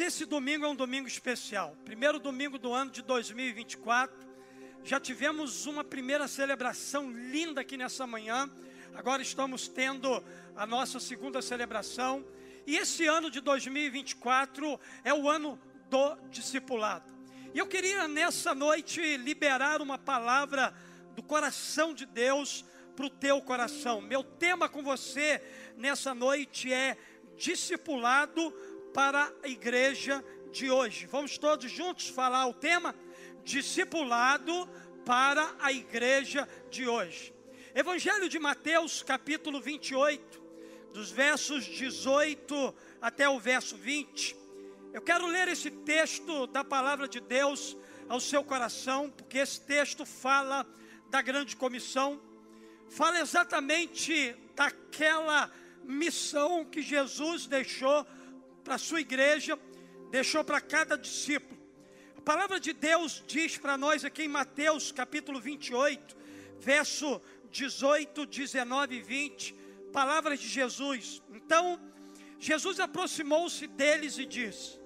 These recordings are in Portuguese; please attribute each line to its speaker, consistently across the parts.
Speaker 1: Esse domingo é um domingo especial. Primeiro domingo do ano de 2024. Já tivemos uma primeira celebração linda aqui nessa manhã. Agora estamos tendo a nossa segunda celebração. E esse ano de 2024 é o ano do discipulado. E eu queria nessa noite liberar uma palavra do coração de Deus para o teu coração. Meu tema com você nessa noite é discipulado para a igreja de hoje. Vamos todos juntos falar o tema discipulado para a igreja de hoje. Evangelho de Mateus, capítulo 28, dos versos 18 até o verso 20. Eu quero ler esse texto da palavra de Deus ao seu coração, porque esse texto fala da grande comissão, fala exatamente daquela missão que Jesus deixou para a sua igreja, deixou para cada discípulo. A palavra de Deus diz para nós aqui em Mateus capítulo 28, verso 18, 19 e 20, palavras de Jesus. Então, Jesus aproximou-se deles e disse: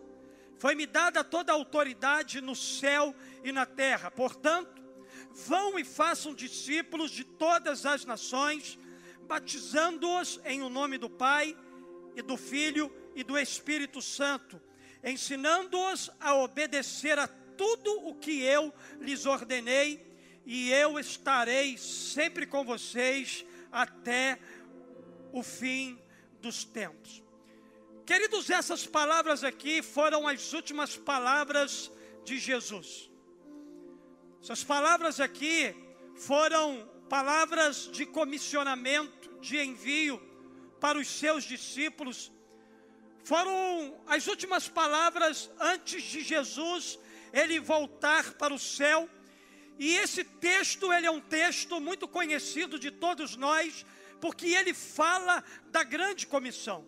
Speaker 1: foi-me dada toda a autoridade no céu e na terra. Portanto, vão e façam discípulos de todas as nações, batizando-os em o nome do Pai e do Filho e do Espírito Santo, ensinando-os a obedecer a tudo o que eu lhes ordenei, e eu estarei sempre com vocês até o fim dos tempos. Queridos, essas palavras aqui foram as últimas palavras de Jesus. Essas palavras aqui foram palavras de comissionamento, de envio para os seus discípulos. Foram as últimas palavras antes de Jesus ele voltar para o céu. E esse texto, ele é um texto muito conhecido de todos nós, porque ele fala da grande comissão.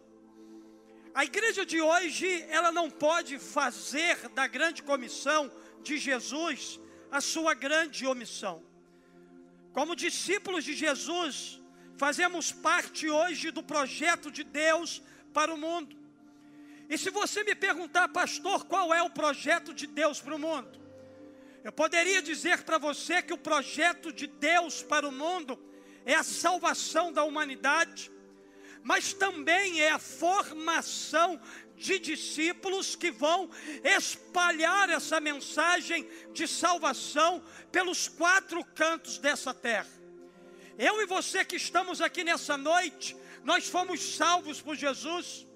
Speaker 1: A igreja de hoje, ela não pode fazer da grande comissão de Jesus a sua grande omissão. Como discípulos de Jesus, fazemos parte hoje do projeto de Deus para o mundo. E se você me perguntar, pastor, qual é o projeto de Deus para o mundo? Eu poderia dizer para você que o projeto de Deus para o mundo é a salvação da humanidade mas também é a formação de discípulos que vão espalhar essa mensagem de salvação pelos quatro cantos dessa terra. Eu e você que estamos aqui nessa noite, nós fomos salvos por Jesus.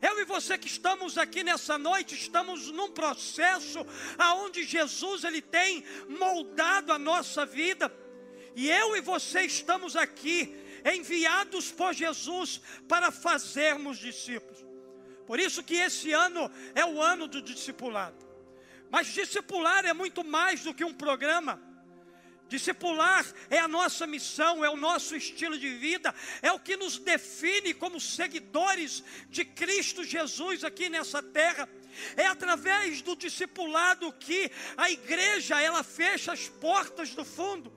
Speaker 1: Eu e você que estamos aqui nessa noite, estamos num processo aonde Jesus ele tem moldado a nossa vida. E eu e você estamos aqui enviados por Jesus para fazermos discípulos. Por isso que esse ano é o ano do discipulado. Mas discipular é muito mais do que um programa. Discipular é a nossa missão, é o nosso estilo de vida, é o que nos define como seguidores de Cristo Jesus aqui nessa terra. É através do discipulado que a igreja ela fecha as portas do fundo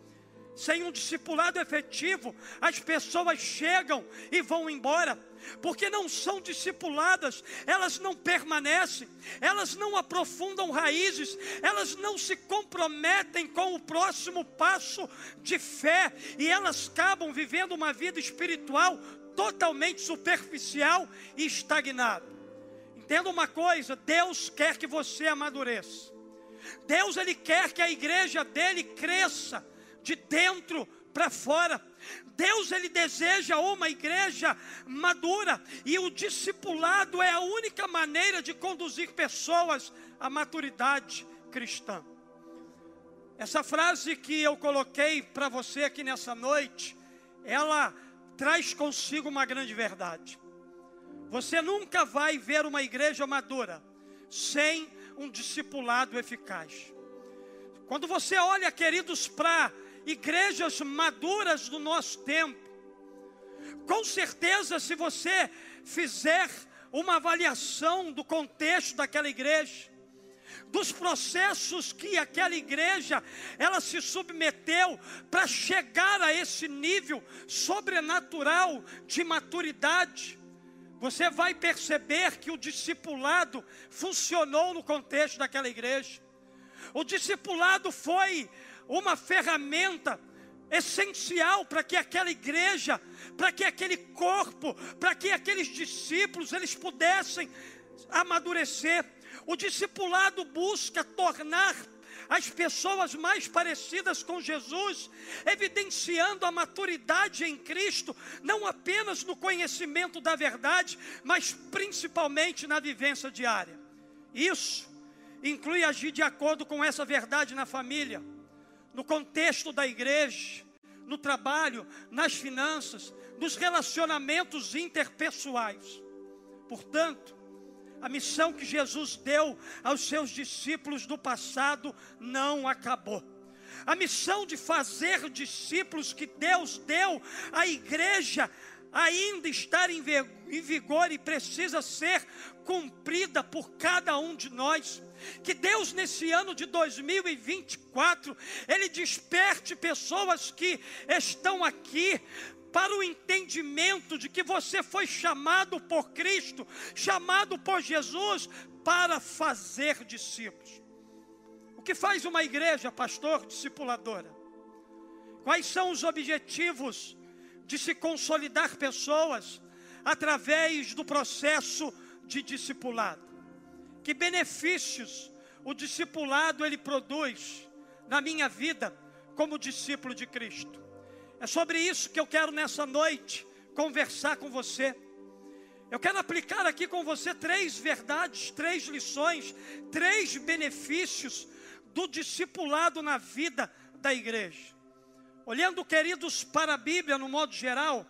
Speaker 1: sem um discipulado efetivo, as pessoas chegam e vão embora, porque não são discipuladas, elas não permanecem, elas não aprofundam raízes, elas não se comprometem com o próximo passo de fé e elas acabam vivendo uma vida espiritual totalmente superficial e estagnada. Entenda uma coisa: Deus quer que você amadureça. Deus ele quer que a igreja dele cresça de dentro para fora. Deus ele deseja uma igreja madura e o discipulado é a única maneira de conduzir pessoas à maturidade cristã. Essa frase que eu coloquei para você aqui nessa noite, ela traz consigo uma grande verdade. Você nunca vai ver uma igreja madura sem um discipulado eficaz. Quando você olha, queridos, para igrejas maduras do nosso tempo. Com certeza, se você fizer uma avaliação do contexto daquela igreja, dos processos que aquela igreja ela se submeteu para chegar a esse nível sobrenatural de maturidade, você vai perceber que o discipulado funcionou no contexto daquela igreja. O discipulado foi uma ferramenta essencial para que aquela igreja, para que aquele corpo, para que aqueles discípulos eles pudessem amadurecer. O discipulado busca tornar as pessoas mais parecidas com Jesus, evidenciando a maturidade em Cristo, não apenas no conhecimento da verdade, mas principalmente na vivência diária. Isso inclui agir de acordo com essa verdade na família, no contexto da igreja, no trabalho, nas finanças, nos relacionamentos interpessoais. Portanto, a missão que Jesus deu aos seus discípulos do passado não acabou. A missão de fazer discípulos que Deus deu à igreja ainda está em vigor e precisa ser cumprida por cada um de nós. Que Deus, nesse ano de 2024, Ele desperte pessoas que estão aqui para o entendimento de que você foi chamado por Cristo, chamado por Jesus para fazer discípulos. O que faz uma igreja, pastor, discipuladora? Quais são os objetivos de se consolidar pessoas através do processo de discipulado? Que benefícios o discipulado ele produz na minha vida como discípulo de Cristo? É sobre isso que eu quero nessa noite conversar com você. Eu quero aplicar aqui com você três verdades, três lições, três benefícios do discipulado na vida da igreja. Olhando, queridos, para a Bíblia no modo geral,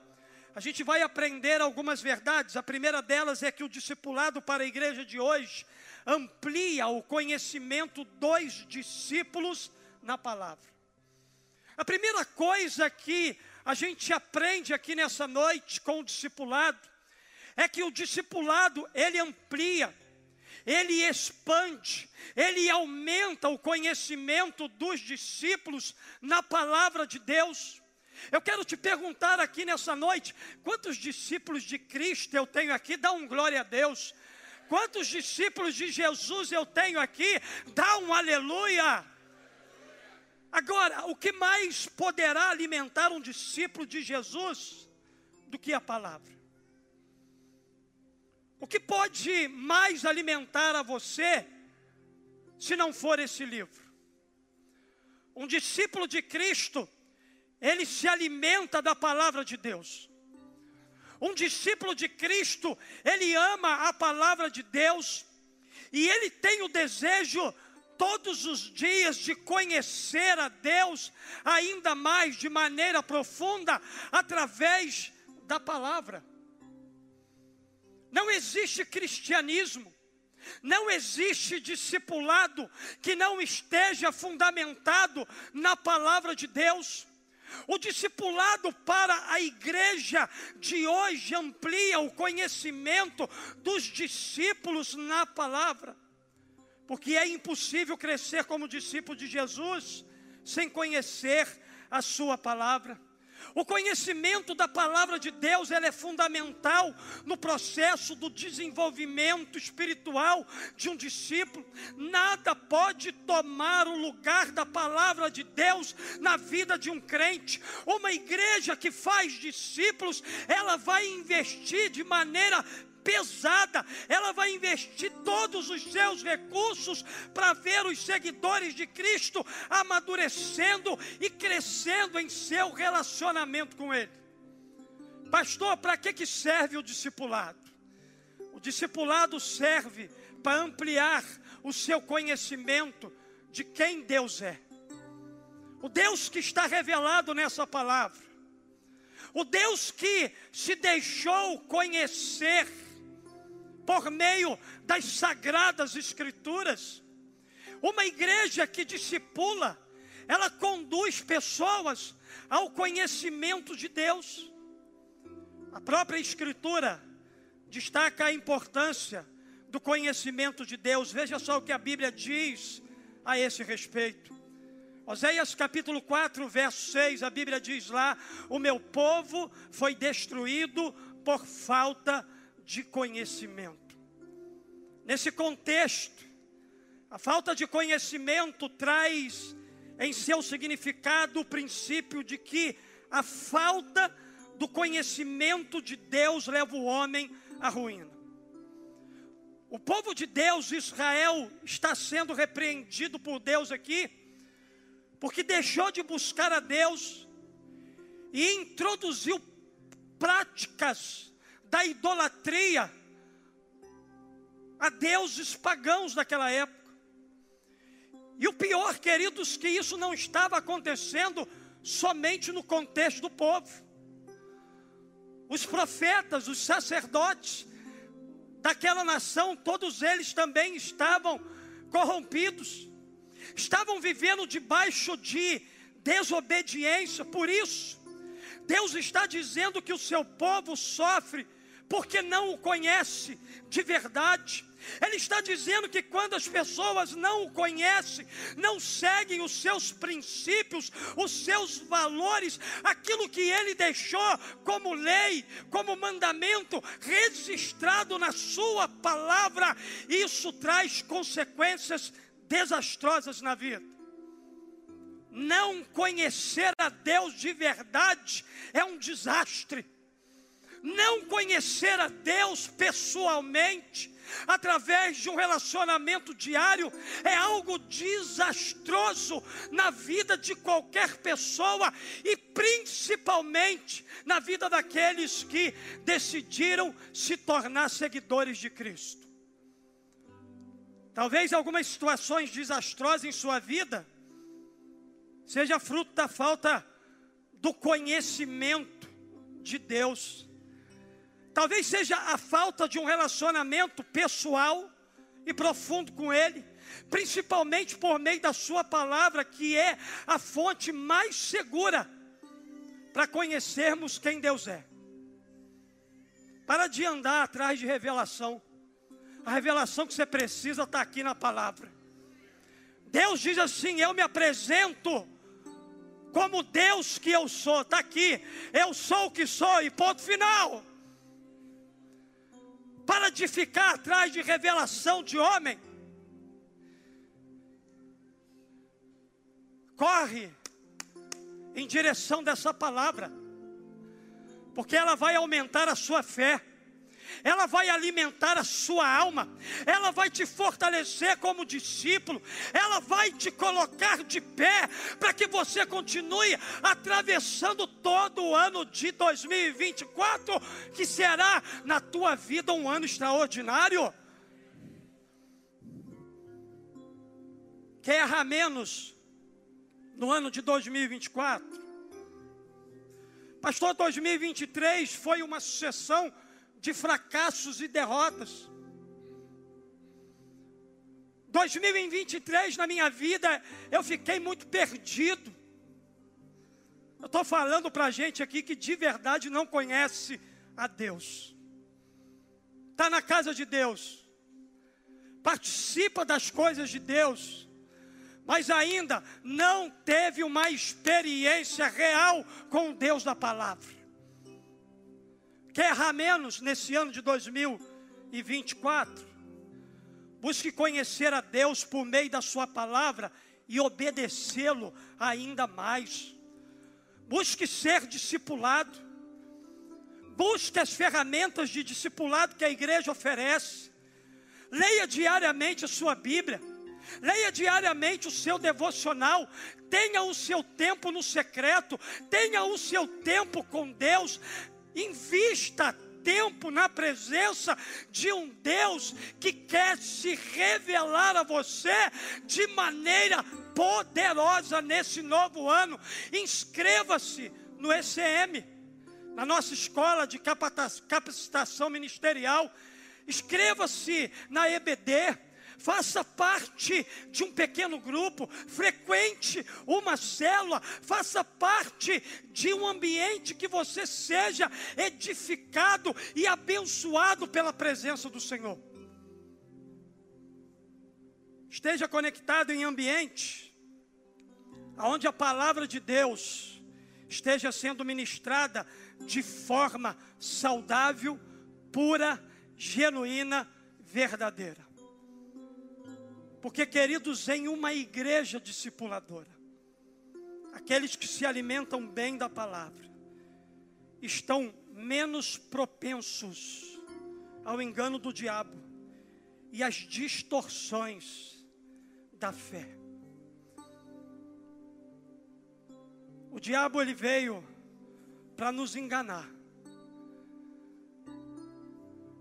Speaker 1: a gente vai aprender algumas verdades. A primeira delas é que o discipulado para a igreja de hoje amplia o conhecimento dos discípulos na palavra. A primeira coisa que a gente aprende aqui nessa noite com o discipulado é que o discipulado ele amplia, ele expande, ele aumenta o conhecimento dos discípulos na palavra de Deus. Eu quero te perguntar aqui nessa noite: quantos discípulos de Cristo eu tenho aqui? Dá um glória a Deus. Quantos discípulos de Jesus eu tenho aqui? Dá um aleluia. Agora, o que mais poderá alimentar um discípulo de Jesus do que a palavra? O que pode mais alimentar a você se não for esse livro? Um discípulo de Cristo, ele se alimenta da palavra de Deus. Um discípulo de Cristo, ele ama a palavra de Deus e ele tem o desejo todos os dias de conhecer a Deus ainda mais de maneira profunda através da palavra. Não existe cristianismo, não existe discipulado que não esteja fundamentado na palavra de Deus. O discipulado para a igreja de hoje amplia o conhecimento dos discípulos na palavra porque é impossível crescer como discípulo de Jesus sem conhecer a sua palavra. O conhecimento da palavra de Deus é fundamental no processo do desenvolvimento espiritual de um discípulo. Nada pode tomar o lugar da palavra de Deus na vida de um crente. Uma igreja que faz discípulos, ela vai investir de maneira pesada, ela vai investir todos os seus recursos para ver os seguidores de Cristo amadurecendo e crescendo em seu relacionamento com Ele. Pastor, para que, que serve o discipulado? O discipulado serve para ampliar o seu conhecimento de quem Deus é. O Deus que está revelado nessa palavra. O Deus que se deixou conhecer por meio das sagradas escrituras. Uma igreja que discipula, ela conduz pessoas ao conhecimento de Deus. A própria escritura destaca a importância do conhecimento de Deus. Veja só o que a Bíblia diz a esse respeito. Oséias capítulo 4, verso 6, a Bíblia diz lá: O meu povo foi destruído por falta de de conhecimento. Nesse contexto, a falta de conhecimento traz em seu significado o princípio de que a falta do conhecimento de Deus leva o homem à ruína. O povo de Deus, Israel, está sendo repreendido por Deus aqui, porque deixou de buscar a Deus e introduziu práticas da idolatria a deuses pagãos daquela época. E o pior, queridos, que isso não estava acontecendo somente no contexto do povo. Os profetas, os sacerdotes daquela nação, todos eles também estavam corrompidos, estavam vivendo debaixo de desobediência, por isso, Deus está dizendo que o seu povo sofre porque não o conhece de verdade. Ele está dizendo que quando as pessoas não o conhecem, não seguem os seus princípios, os seus valores, aquilo que ele deixou como lei, como mandamento, registrado na sua palavra, isso traz consequências desastrosas na vida. Não conhecer a Deus de verdade é um desastre. Não conhecer a Deus pessoalmente através de um relacionamento diário é algo desastroso na vida de qualquer pessoa e principalmente na vida daqueles que decidiram se tornar seguidores de Cristo. Talvez algumas situações desastrosas em sua vida seja fruto da falta do conhecimento de Deus. Talvez seja a falta de um relacionamento pessoal e profundo com Ele, principalmente por meio da Sua palavra, que é a fonte mais segura para conhecermos quem Deus é. Para de andar atrás de revelação. A revelação que você precisa está aqui na palavra. Deus diz assim: Eu me apresento como Deus que eu sou, está aqui. Eu sou o que sou, e ponto final. Para de ficar atrás de revelação de homem. Corre em direção dessa palavra, porque ela vai aumentar a sua fé ela vai alimentar a sua alma, ela vai te fortalecer como discípulo, ela vai te colocar de pé para que você continue atravessando todo o ano de 2024, que será na tua vida um ano extraordinário. Quer errar menos no ano de 2024? Pastor, 2023 foi uma sucessão de fracassos e derrotas. 2023 na minha vida eu fiquei muito perdido. Eu estou falando para gente aqui que de verdade não conhece a Deus. Está na casa de Deus, participa das coisas de Deus, mas ainda não teve uma experiência real com o Deus da palavra. Errar menos nesse ano de 2024? Busque conhecer a Deus por meio da Sua palavra e obedecê-lo ainda mais. Busque ser discipulado. Busque as ferramentas de discipulado que a igreja oferece. Leia diariamente a sua Bíblia. Leia diariamente o seu devocional. Tenha o seu tempo no secreto. Tenha o seu tempo com Deus. Invista tempo na presença de um Deus que quer se revelar a você de maneira poderosa nesse novo ano. Inscreva-se no ECM, na nossa escola de capacitação ministerial. Inscreva-se na EBD faça parte de um pequeno grupo, frequente uma célula, faça parte de um ambiente que você seja edificado e abençoado pela presença do Senhor. Esteja conectado em ambiente onde a palavra de Deus esteja sendo ministrada de forma saudável, pura genuína, verdadeira. Porque, queridos, em uma igreja discipuladora, aqueles que se alimentam bem da palavra estão menos propensos ao engano do diabo e às distorções da fé. O diabo ele veio para nos enganar.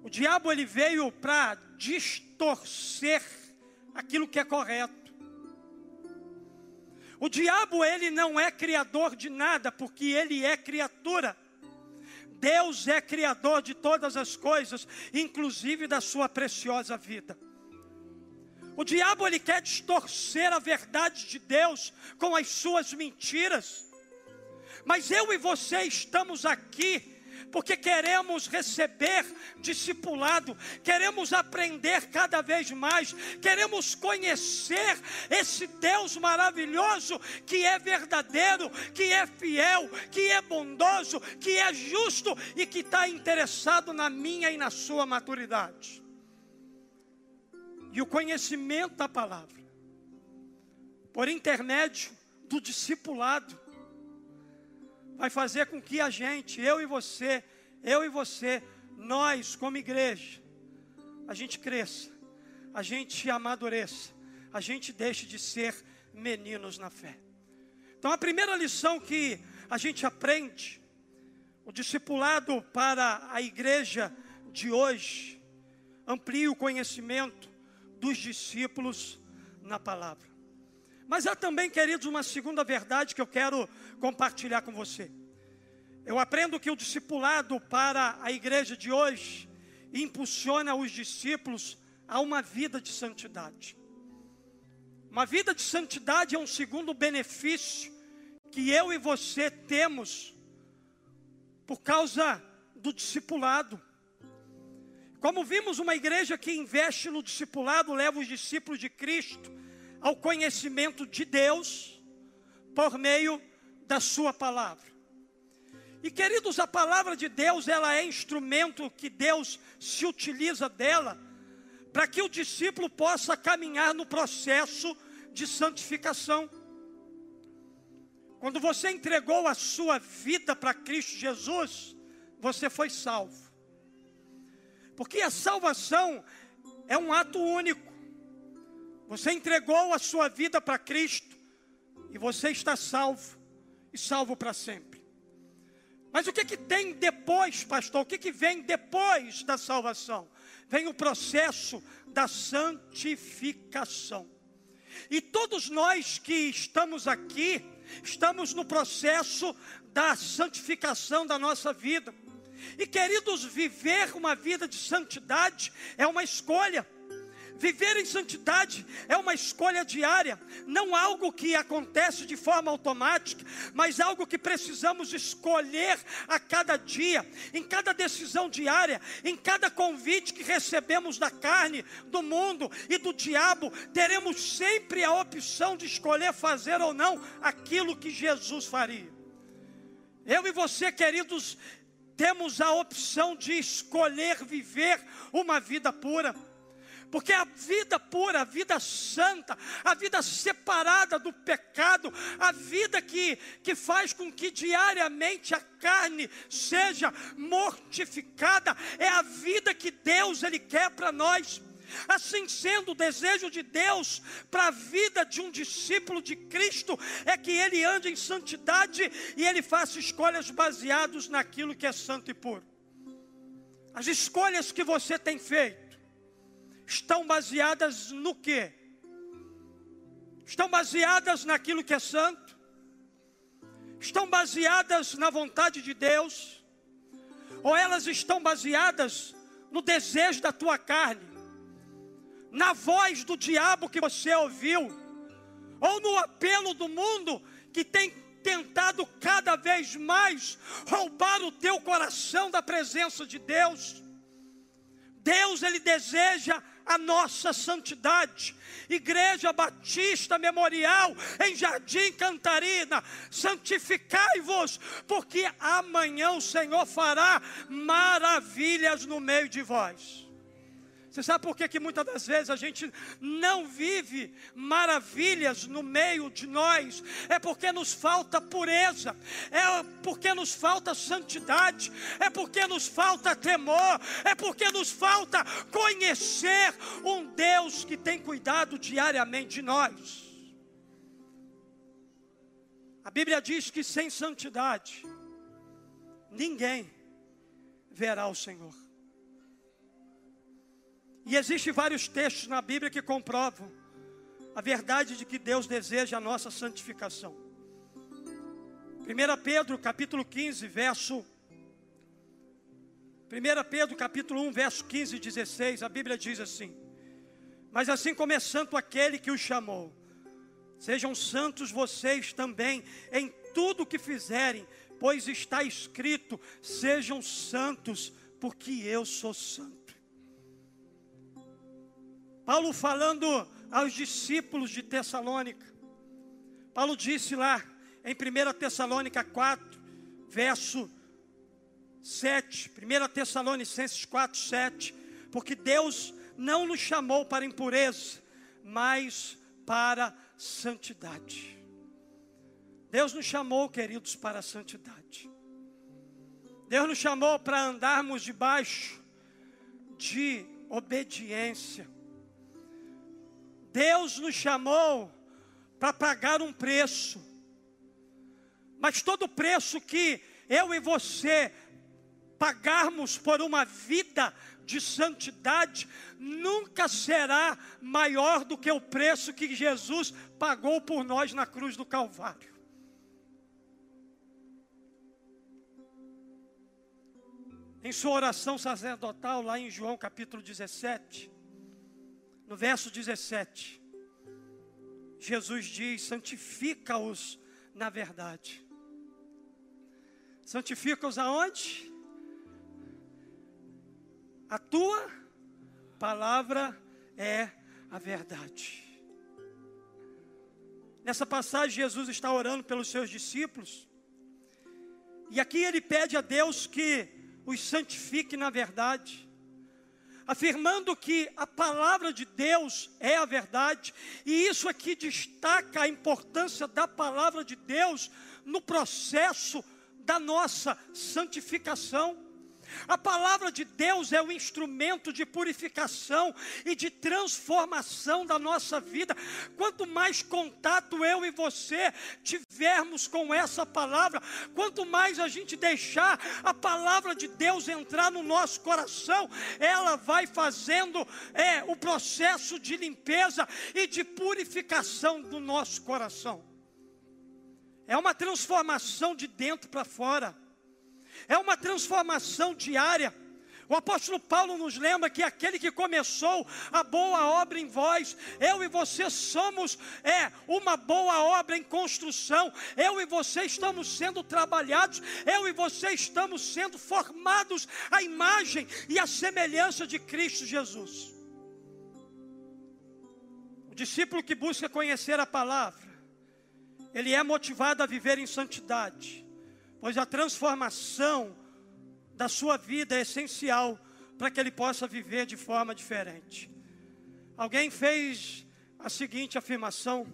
Speaker 1: O diabo ele veio para distorcer aquilo que é correto. O diabo ele não é criador de nada, porque ele é criatura. Deus é criador de todas as coisas, inclusive da sua preciosa vida. O diabo ele quer distorcer a verdade de Deus com as suas mentiras. Mas eu e você estamos aqui porque queremos receber discipulado, queremos aprender cada vez mais, queremos conhecer esse Deus maravilhoso que é verdadeiro, que é fiel, que é bondoso, que é justo e que está interessado na minha e na sua maturidade. E o conhecimento da palavra, por intermédio do discipulado, vai fazer com que a gente, eu e você, eu e você, nós como igreja, a gente cresça, a gente amadureça, a gente deixe de ser meninos na fé. Então a primeira lição que a gente aprende, o discipulado para a igreja de hoje, amplia o conhecimento dos discípulos na palavra. Mas há também, queridos, uma segunda verdade que eu quero compartilhar com você. Eu aprendo que o discipulado para a igreja de hoje impulsiona os discípulos a uma vida de santidade. Uma vida de santidade é um segundo benefício que eu e você temos por causa do discipulado. Como vimos, uma igreja que investe no discipulado leva os discípulos de Cristo ao conhecimento de Deus por meio da sua palavra. E queridos, a palavra de Deus, ela é instrumento que Deus se utiliza dela para que o discípulo possa caminhar no processo de santificação. Quando você entregou a sua vida para Cristo Jesus, você foi salvo. Porque a salvação é um ato único. Você entregou a sua vida para Cristo e você está salvo salvo para sempre. Mas o que que tem depois, pastor? O que que vem depois da salvação? Vem o processo da santificação. E todos nós que estamos aqui, estamos no processo da santificação da nossa vida. E queridos, viver uma vida de santidade é uma escolha. Viver em santidade é uma escolha diária, não algo que acontece de forma automática, mas algo que precisamos escolher a cada dia, em cada decisão diária, em cada convite que recebemos da carne, do mundo e do diabo, teremos sempre a opção de escolher fazer ou não aquilo que Jesus faria. Eu e você, queridos, temos a opção de escolher viver uma vida pura. Porque a vida pura, a vida santa, a vida separada do pecado, a vida que, que faz com que diariamente a carne seja mortificada, é a vida que Deus ele quer para nós. Assim sendo, o desejo de Deus para a vida de um discípulo de Cristo é que ele ande em santidade e ele faça escolhas baseadas naquilo que é santo e puro. As escolhas que você tem feito, estão baseadas no quê? Estão baseadas naquilo que é santo? Estão baseadas na vontade de Deus? Ou elas estão baseadas no desejo da tua carne? Na voz do diabo que você ouviu? Ou no apelo do mundo que tem tentado cada vez mais roubar o teu coração da presença de Deus? Deus ele deseja a nossa santidade. Igreja Batista Memorial em Jardim Cantarina, santificai-vos, porque amanhã o Senhor fará maravilhas no meio de vós. Você sabe por que, que muitas das vezes a gente não vive maravilhas no meio de nós? É porque nos falta pureza, é porque nos falta santidade, é porque nos falta temor, é porque nos falta conhecer um Deus que tem cuidado diariamente de nós. A Bíblia diz que sem santidade, ninguém verá o Senhor. E existem vários textos na Bíblia que comprovam a verdade de que Deus deseja a nossa santificação. 1 Pedro capítulo 15, verso 1 Pedro capítulo 1, verso 15 e 16, a Bíblia diz assim: Mas assim como é santo aquele que o chamou, sejam santos vocês também em tudo o que fizerem, pois está escrito: sejam santos, porque eu sou santo. Paulo falando aos discípulos de Tessalônica, Paulo disse lá em 1 Tessalônica 4, verso 7, 1 Tessalonicenses 4, 7, porque Deus não nos chamou para impureza, mas para santidade. Deus nos chamou, queridos, para a santidade. Deus nos chamou para andarmos debaixo de obediência. Deus nos chamou para pagar um preço. Mas todo preço que eu e você pagarmos por uma vida de santidade nunca será maior do que o preço que Jesus pagou por nós na cruz do Calvário. Em sua oração sacerdotal, lá em João capítulo 17, no verso 17, Jesus diz: santifica-os na verdade. Santifica-os aonde? A tua palavra é a verdade. Nessa passagem, Jesus está orando pelos seus discípulos, e aqui ele pede a Deus que os santifique na verdade afirmando que a palavra de Deus é a verdade, e isso aqui destaca a importância da palavra de Deus no processo da nossa santificação. A palavra de Deus é o instrumento de purificação e de transformação da nossa vida. Quanto mais contato eu e você tivermos com essa palavra, quanto mais a gente deixar a palavra de Deus entrar no nosso coração, ela vai fazendo é, o processo de limpeza e de purificação do nosso coração. É uma transformação de dentro para fora é uma transformação diária. O apóstolo Paulo nos lembra que aquele que começou a boa obra em vós, eu e você somos é uma boa obra em construção. Eu e você estamos sendo trabalhados, eu e você estamos sendo formados à imagem e à semelhança de Cristo Jesus. O discípulo que busca conhecer a palavra, ele é motivado a viver em santidade pois a transformação da sua vida é essencial para que ele possa viver de forma diferente. Alguém fez a seguinte afirmação: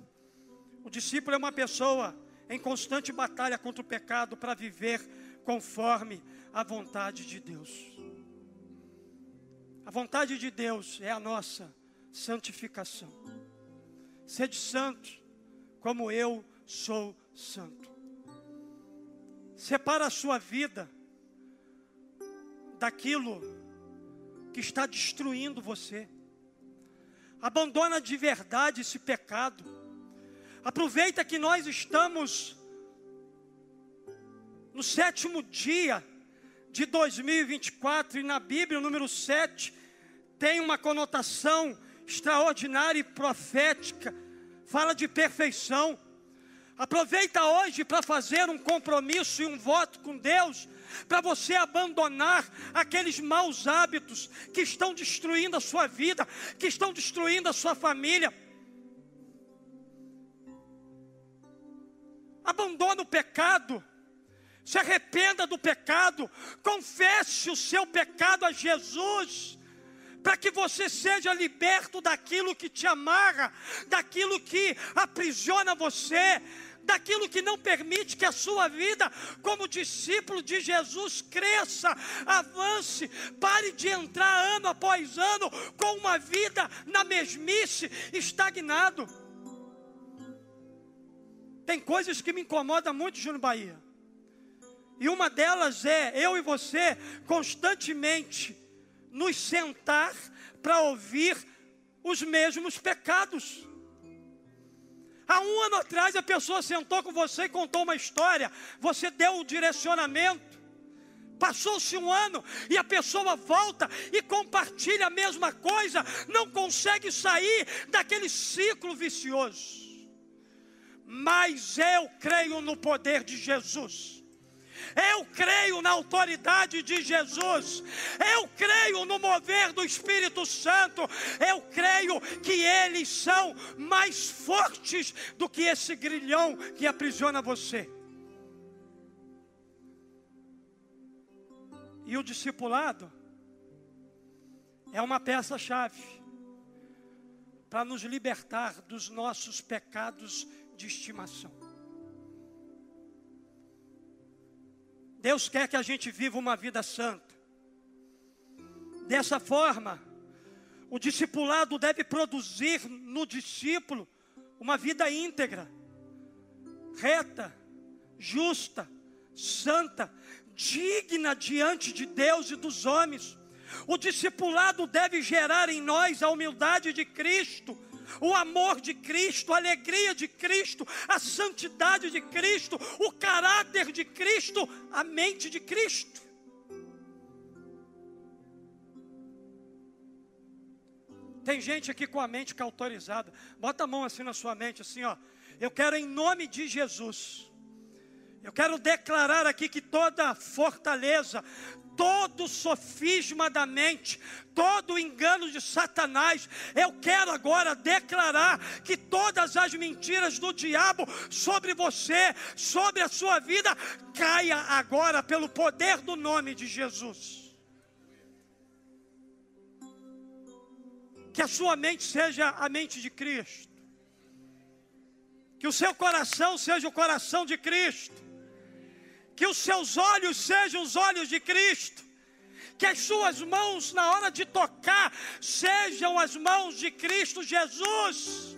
Speaker 1: o discípulo é uma pessoa em constante batalha contra o pecado para viver conforme a vontade de Deus. A vontade de Deus é a nossa santificação. Sede santo, como eu sou santo. Separa a sua vida daquilo que está destruindo você. Abandona de verdade esse pecado. Aproveita que nós estamos no sétimo dia de 2024 e na Bíblia, o número 7 tem uma conotação extraordinária e profética. Fala de perfeição. Aproveita hoje para fazer um compromisso e um voto com Deus, para você abandonar aqueles maus hábitos que estão destruindo a sua vida, que estão destruindo a sua família. Abandone o pecado, se arrependa do pecado, confesse o seu pecado a Jesus para que você seja liberto daquilo que te amarra, daquilo que aprisiona você, daquilo que não permite que a sua vida, como discípulo de Jesus, cresça, avance, pare de entrar ano após ano com uma vida na mesmice, estagnado. Tem coisas que me incomodam muito, Júnior Bahia. E uma delas é eu e você constantemente nos sentar para ouvir os mesmos pecados. Há um ano atrás a pessoa sentou com você e contou uma história, você deu o direcionamento. Passou-se um ano e a pessoa volta e compartilha a mesma coisa, não consegue sair daquele ciclo vicioso. Mas eu creio no poder de Jesus. Eu creio na autoridade de Jesus. Eu creio no mover do Espírito Santo. Eu creio que eles são mais fortes do que esse grilhão que aprisiona você. E o discipulado é uma peça-chave para nos libertar dos nossos pecados de estimação. Deus quer que a gente viva uma vida santa. Dessa forma, o discipulado deve produzir no discípulo uma vida íntegra, reta, justa, santa, digna diante de Deus e dos homens. O discipulado deve gerar em nós a humildade de Cristo, o amor de Cristo, a alegria de Cristo, a santidade de Cristo, o caráter de Cristo, a mente de Cristo. Tem gente aqui com a mente cautorizada. Bota a mão assim na sua mente, assim, ó. Eu quero em nome de Jesus. Eu quero declarar aqui que toda fortaleza, todo sofisma da mente, todo engano de Satanás. Eu quero agora declarar que todas as mentiras do diabo sobre você, sobre a sua vida, caia agora pelo poder do nome de Jesus. Que a sua mente seja a mente de Cristo. Que o seu coração seja o coração de Cristo que os seus olhos sejam os olhos de Cristo, que as suas mãos na hora de tocar sejam as mãos de Cristo Jesus.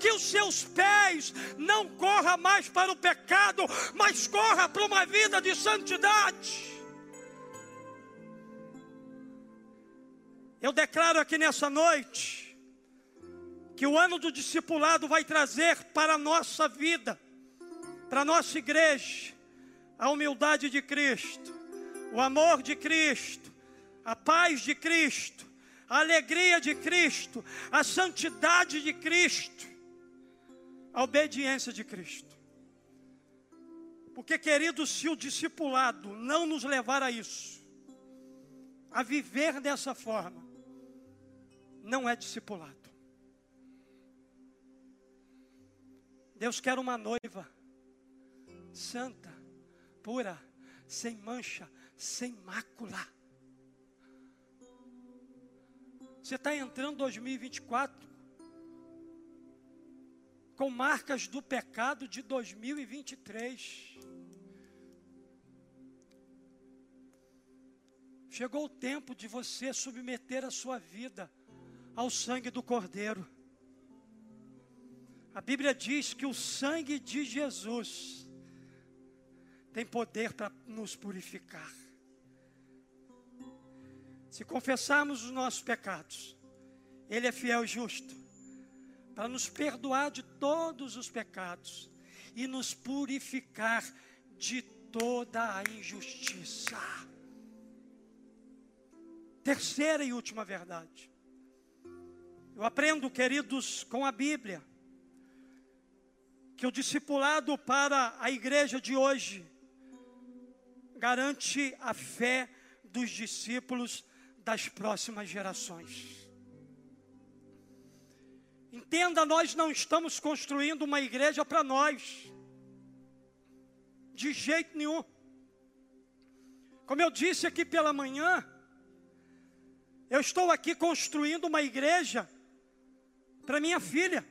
Speaker 1: Que os seus pés não corra mais para o pecado, mas corra para uma vida de santidade. Eu declaro aqui nessa noite que o ano do discipulado vai trazer para a nossa vida, para a nossa igreja, a humildade de Cristo, o amor de Cristo, a paz de Cristo, a alegria de Cristo, a santidade de Cristo, a obediência de Cristo. Porque, querido, se o discipulado não nos levar a isso, a viver dessa forma, não é discipulado. Deus quer uma noiva santa, pura, sem mancha, sem mácula. Você está entrando 2024 com marcas do pecado de 2023. Chegou o tempo de você submeter a sua vida ao sangue do Cordeiro. A Bíblia diz que o sangue de Jesus tem poder para nos purificar. Se confessarmos os nossos pecados, Ele é fiel e justo para nos perdoar de todos os pecados e nos purificar de toda a injustiça. Terceira e última verdade. Eu aprendo, queridos, com a Bíblia, que o discipulado para a igreja de hoje garante a fé dos discípulos das próximas gerações. Entenda, nós não estamos construindo uma igreja para nós, de jeito nenhum. Como eu disse aqui pela manhã, Eu estou aqui construindo uma igreja para minha filha.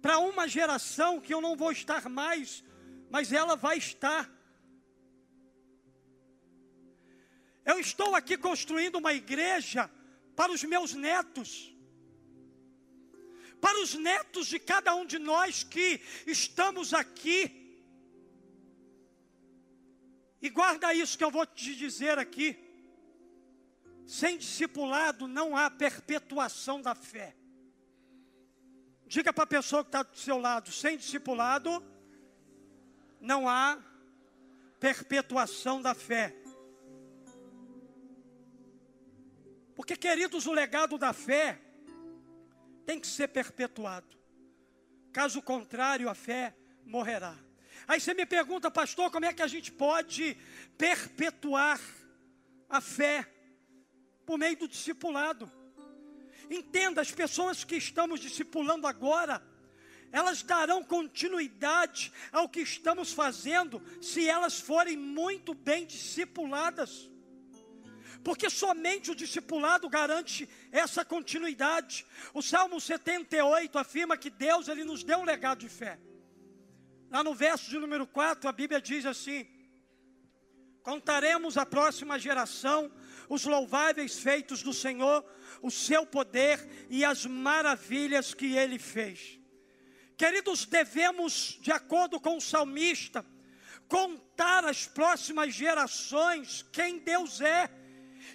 Speaker 1: Para uma geração que eu não vou estar mais, mas ela vai estar. Eu estou aqui construindo uma igreja para os meus netos, para os netos de cada um de nós que estamos aqui. E guarda isso que eu vou te dizer aqui. Sem discipulado não há perpetuação da fé. Diga para a pessoa que está do seu lado: sem discipulado não há perpetuação da fé. Porque, queridos, o legado da fé tem que ser perpetuado. Caso contrário, a fé morrerá. Aí você me pergunta, pastor, como é que a gente pode perpetuar a fé por meio do discipulado? Entenda, as pessoas que estamos discipulando agora, elas darão continuidade ao que estamos fazendo se elas forem muito bem discipuladas porque somente o discipulado garante essa continuidade. O Salmo 78 afirma que Deus ele nos deu um legado de fé. Lá no verso de número 4, a Bíblia diz assim: Contaremos à próxima geração os louváveis feitos do Senhor, o seu poder e as maravilhas que ele fez. Queridos, devemos, de acordo com o salmista, contar às próximas gerações quem Deus é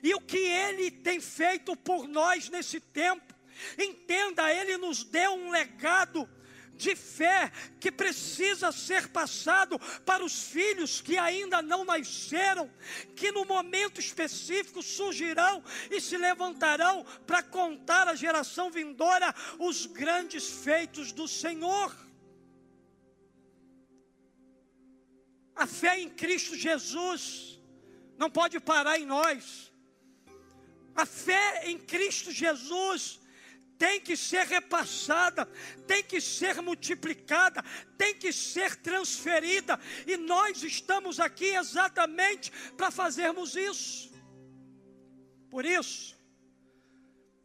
Speaker 1: e o que Ele tem feito por nós nesse tempo. Entenda, Ele nos deu um legado de fé que precisa ser passado para os filhos que ainda não nasceram, que no momento específico surgirão e se levantarão para contar à geração vindoura os grandes feitos do Senhor. A fé em Cristo Jesus não pode parar em nós. A fé em Cristo Jesus tem que ser repassada, tem que ser multiplicada, tem que ser transferida, e nós estamos aqui exatamente para fazermos isso. Por isso,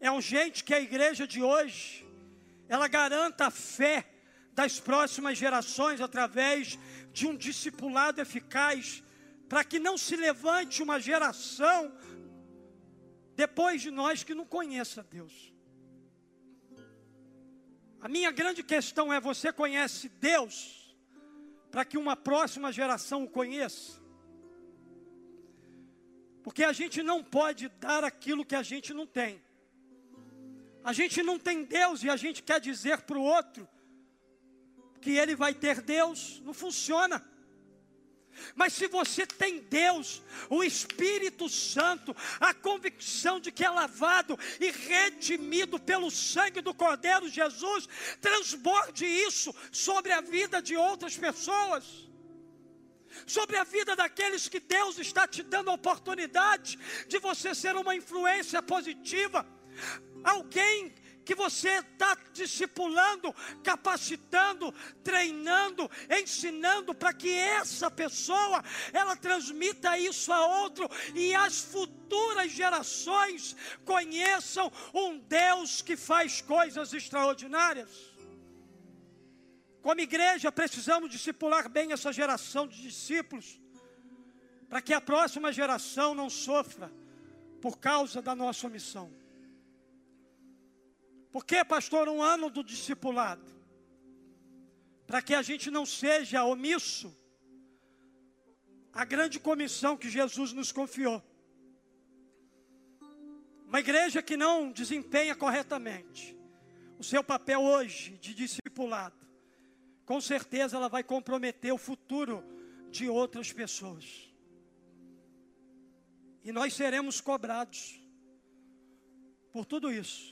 Speaker 1: é urgente que a igreja de hoje ela garanta a fé das próximas gerações através de um discipulado eficaz, para que não se levante uma geração depois de nós que não conheça Deus. A minha grande questão é: você conhece Deus para que uma próxima geração o conheça? Porque a gente não pode dar aquilo que a gente não tem. A gente não tem Deus e a gente quer dizer para o outro que ele vai ter Deus, não funciona. Mas se você tem Deus, o Espírito Santo, a convicção de que é lavado e redimido pelo sangue do Cordeiro Jesus, transborde isso sobre a vida de outras pessoas. Sobre a vida daqueles que Deus está te dando a oportunidade de você ser uma influência positiva, alguém que você está discipulando, capacitando, treinando, ensinando para que essa pessoa ela transmita isso a outro e as futuras gerações conheçam um Deus que faz coisas extraordinárias. Como igreja, precisamos discipular bem essa geração de discípulos, para que a próxima geração não sofra por causa da nossa omissão. Por que, pastor, um ano do discipulado? Para que a gente não seja omisso à grande comissão que Jesus nos confiou. Uma igreja que não desempenha corretamente o seu papel hoje de discipulado, com certeza ela vai comprometer o futuro de outras pessoas. E nós seremos cobrados por tudo isso.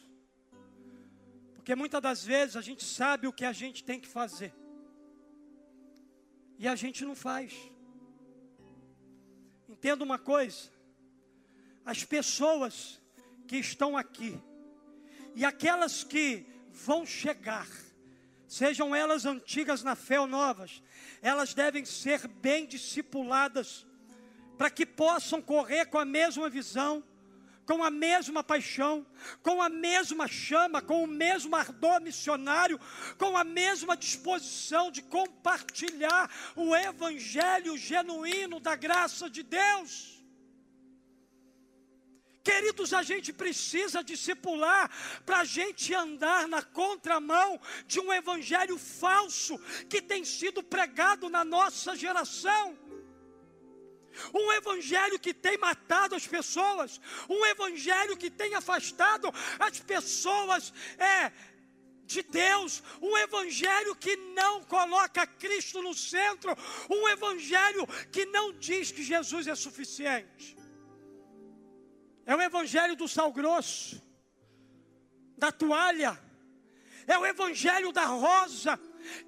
Speaker 1: Porque muitas das vezes a gente sabe o que a gente tem que fazer. E a gente não faz. Entenda uma coisa: as pessoas que estão aqui e aquelas que vão chegar, sejam elas antigas na fé ou novas, elas devem ser bem discipuladas para que possam correr com a mesma visão, com a mesma paixão, com a mesma chama, com o mesmo ardor missionário, com a mesma disposição de compartilhar o evangelho genuíno da graça de Deus. Queridos, a gente precisa discipular para a gente andar na contramão de um evangelho falso que tem sido pregado na nossa geração. Um evangelho que tem matado as pessoas, um evangelho que tem afastado as pessoas é, de Deus, um evangelho que não coloca Cristo no centro, um evangelho que não diz que Jesus é suficiente. É o evangelho do sal grosso, da toalha, é o evangelho da rosa.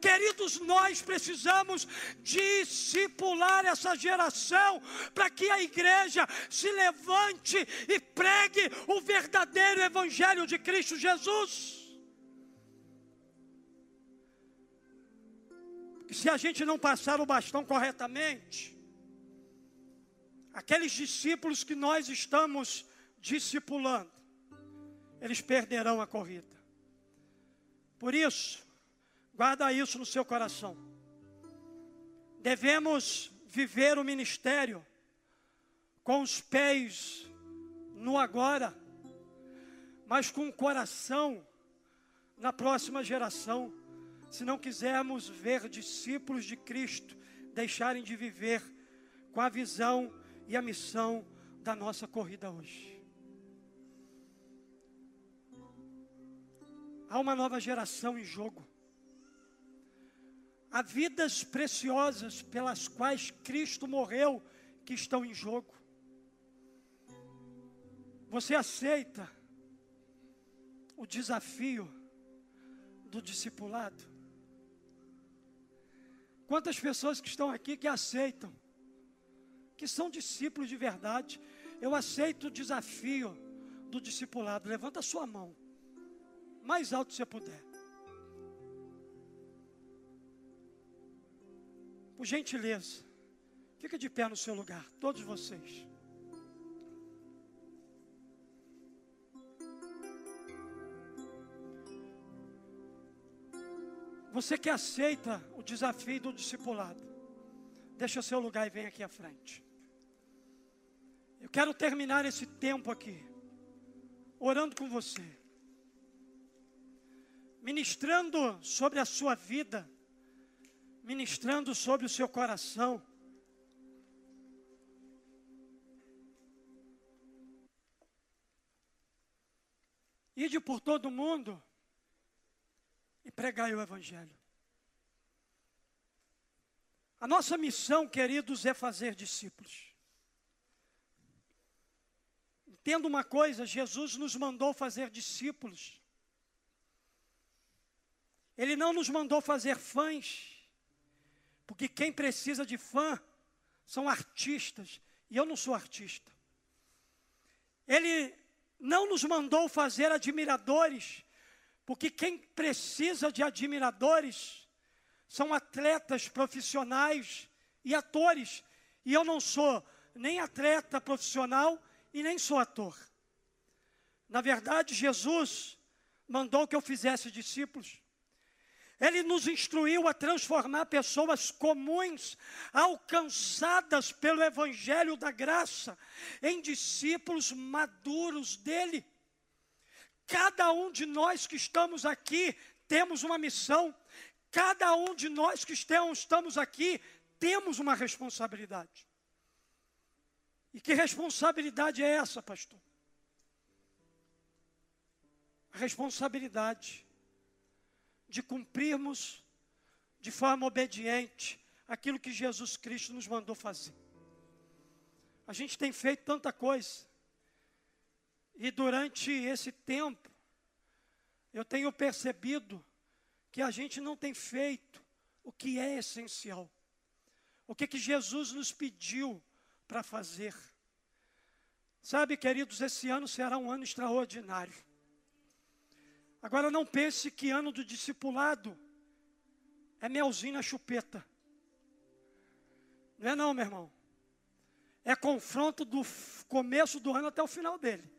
Speaker 1: Queridos, nós precisamos discipular essa geração para que a igreja se levante e pregue o verdadeiro evangelho de Cristo Jesus. se a gente não passar o bastão corretamente, aqueles discípulos que nós estamos discipulando, eles perderão a corrida. Por isso, guarda isso no seu coração. Devemos viver o ministério com os pés no agora, mas com o coração na próxima geração, se não quisermos ver discípulos de Cristo deixarem de viver com a visão e a missão da nossa corrida hoje. Há uma nova geração em jogo. Há vidas preciosas pelas quais Cristo morreu que estão em jogo. Você aceita o desafio do discipulado? Quantas pessoas que estão aqui que aceitam, que são discípulos de verdade, eu aceito o desafio do discipulado. Levanta a sua mão mais alto você puder. Por gentileza, fica de pé no seu lugar, todos vocês. Você que aceita o desafio do discipulado, deixa o seu lugar e vem aqui à frente. Eu quero terminar esse tempo aqui, orando com você ministrando sobre a sua vida, ministrando sobre o seu coração. Ide por todo mundo e pregai o Evangelho. A nossa missão, queridos, é fazer discípulos. Entenda uma coisa: Jesus nos mandou fazer discípulos. Ele não nos mandou fazer fãs, porque quem precisa de fã são artistas, e eu não sou artista. Ele não nos mandou fazer admiradores, porque quem precisa de admiradores são atletas profissionais e atores, e eu não sou nem atleta profissional e nem sou ator. Na verdade, Jesus mandou que eu fizesse discípulos. Ele nos instruiu a transformar pessoas comuns, alcançadas pelo Evangelho da Graça, em discípulos maduros dele. Cada um de nós que estamos aqui temos uma missão, cada um de nós que estamos aqui temos uma responsabilidade. E que responsabilidade é essa, pastor? A responsabilidade de cumprirmos de forma obediente aquilo que Jesus Cristo nos mandou fazer. A gente tem feito tanta coisa, e durante esse tempo, eu tenho percebido que a gente não tem feito o que é essencial, o que, que Jesus nos pediu para fazer. Sabe, queridos, esse ano será um ano extraordinário. Agora não pense que ano do discipulado é melzinho na chupeta. Não é não, meu irmão. é confronto do começo do ano até o final dele.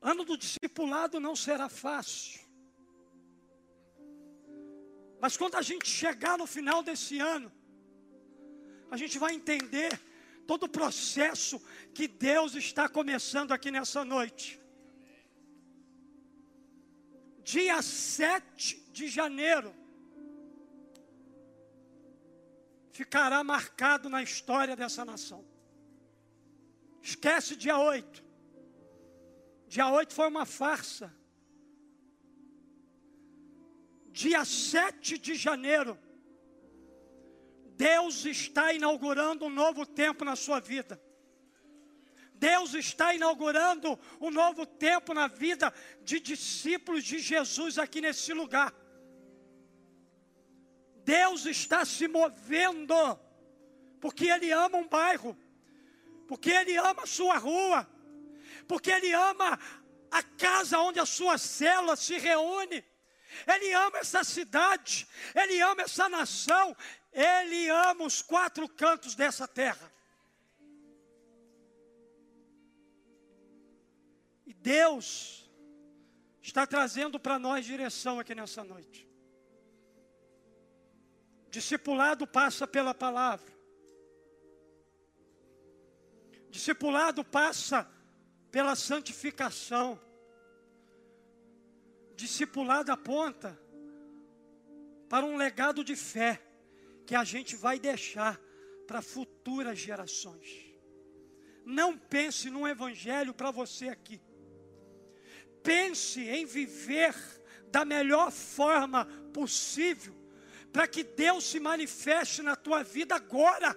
Speaker 1: Ano do discipulado não será fácil. Mas quando a gente chegar no final desse ano, a gente vai entender todo o processo que Deus está começando aqui nessa noite. Dia 7 de janeiro ficará marcado na história dessa nação. Esquece dia 8. Dia 8 foi uma farsa. Dia 7 de janeiro, Deus está inaugurando um novo tempo na sua vida. Deus está inaugurando um novo tempo na vida de discípulos de Jesus aqui nesse lugar. Deus está se movendo, porque Ele ama um bairro, porque Ele ama a sua rua, porque Ele ama a casa onde a sua célula se reúne. Ele ama essa cidade, Ele ama essa nação, Ele ama os quatro cantos dessa terra. E Deus está trazendo para nós direção aqui nessa noite. Discipulado passa pela palavra. Discipulado passa pela santificação. Discipulado aponta para um legado de fé que a gente vai deixar para futuras gerações. Não pense num evangelho para você aqui. Pense em viver da melhor forma possível para que Deus se manifeste na tua vida agora.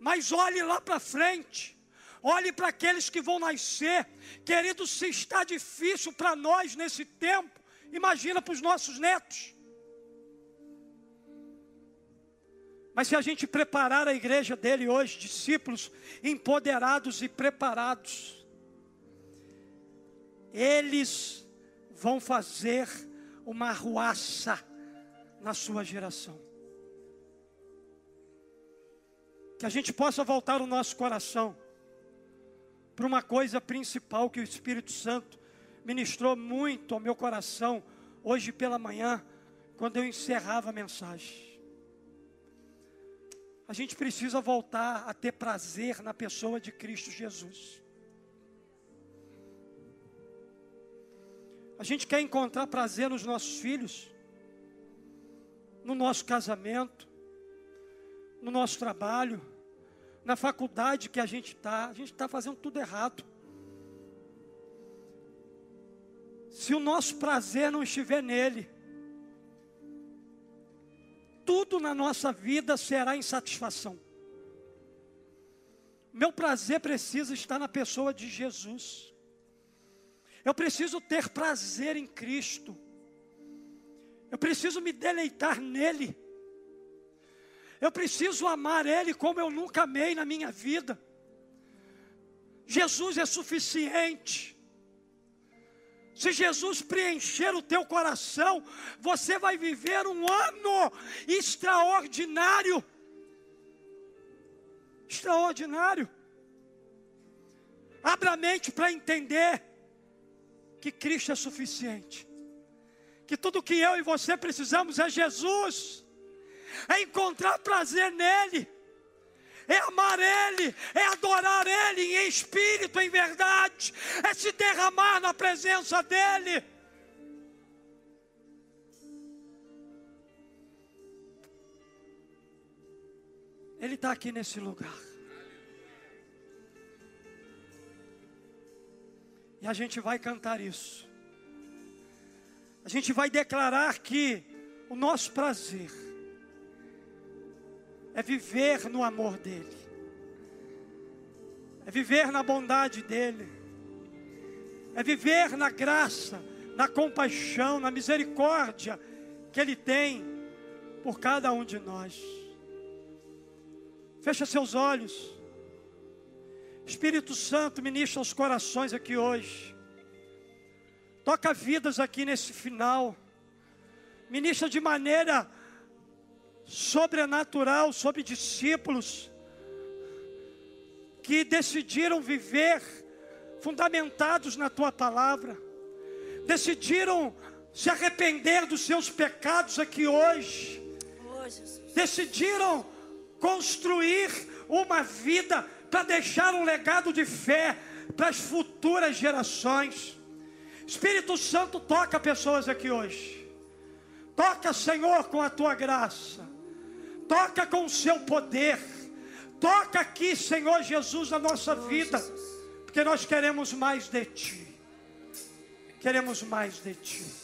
Speaker 1: Mas olhe lá para frente. Olhe para aqueles que vão nascer. Querido, se está difícil para nós nesse tempo, imagina para os nossos netos. Mas se a gente preparar a igreja dele hoje, discípulos empoderados e preparados, eles vão fazer uma arruaça na sua geração. Que a gente possa voltar o nosso coração para uma coisa principal que o Espírito Santo ministrou muito ao meu coração hoje pela manhã, quando eu encerrava a mensagem. A gente precisa voltar a ter prazer na pessoa de Cristo Jesus. A gente quer encontrar prazer nos nossos filhos, no nosso casamento, no nosso trabalho, na faculdade que a gente está, a gente está fazendo tudo errado. Se o nosso prazer não estiver nele, tudo na nossa vida será insatisfação. Meu prazer precisa estar na pessoa de Jesus. Eu preciso ter prazer em Cristo. Eu preciso me deleitar nele. Eu preciso amar Ele como eu nunca amei na minha vida. Jesus é suficiente. Se Jesus preencher o teu coração, você vai viver um ano extraordinário. Extraordinário. Abra a mente para entender que Cristo é suficiente. Que tudo que eu e você precisamos é Jesus é encontrar prazer nele, é amar Ele, é adorar Ele em espírito, em verdade, é se derramar na presença dEle. Ele está aqui nesse lugar. E a gente vai cantar isso. A gente vai declarar que o nosso prazer é viver no amor dEle, é viver na bondade dEle, é viver na graça, na compaixão, na misericórdia que Ele tem por cada um de nós. Fecha seus olhos. Espírito Santo ministra os corações aqui hoje. Toca vidas aqui nesse final. Ministra de maneira sobrenatural sobre discípulos que decidiram viver fundamentados na tua palavra, decidiram se arrepender dos seus pecados aqui hoje, decidiram construir uma vida para deixar um legado de fé para as futuras gerações. Espírito Santo toca pessoas aqui hoje. Toca, Senhor, com a tua graça. Toca com o seu poder. Toca aqui, Senhor Jesus, a nossa vida. Porque nós queremos mais de ti. Queremos mais de ti.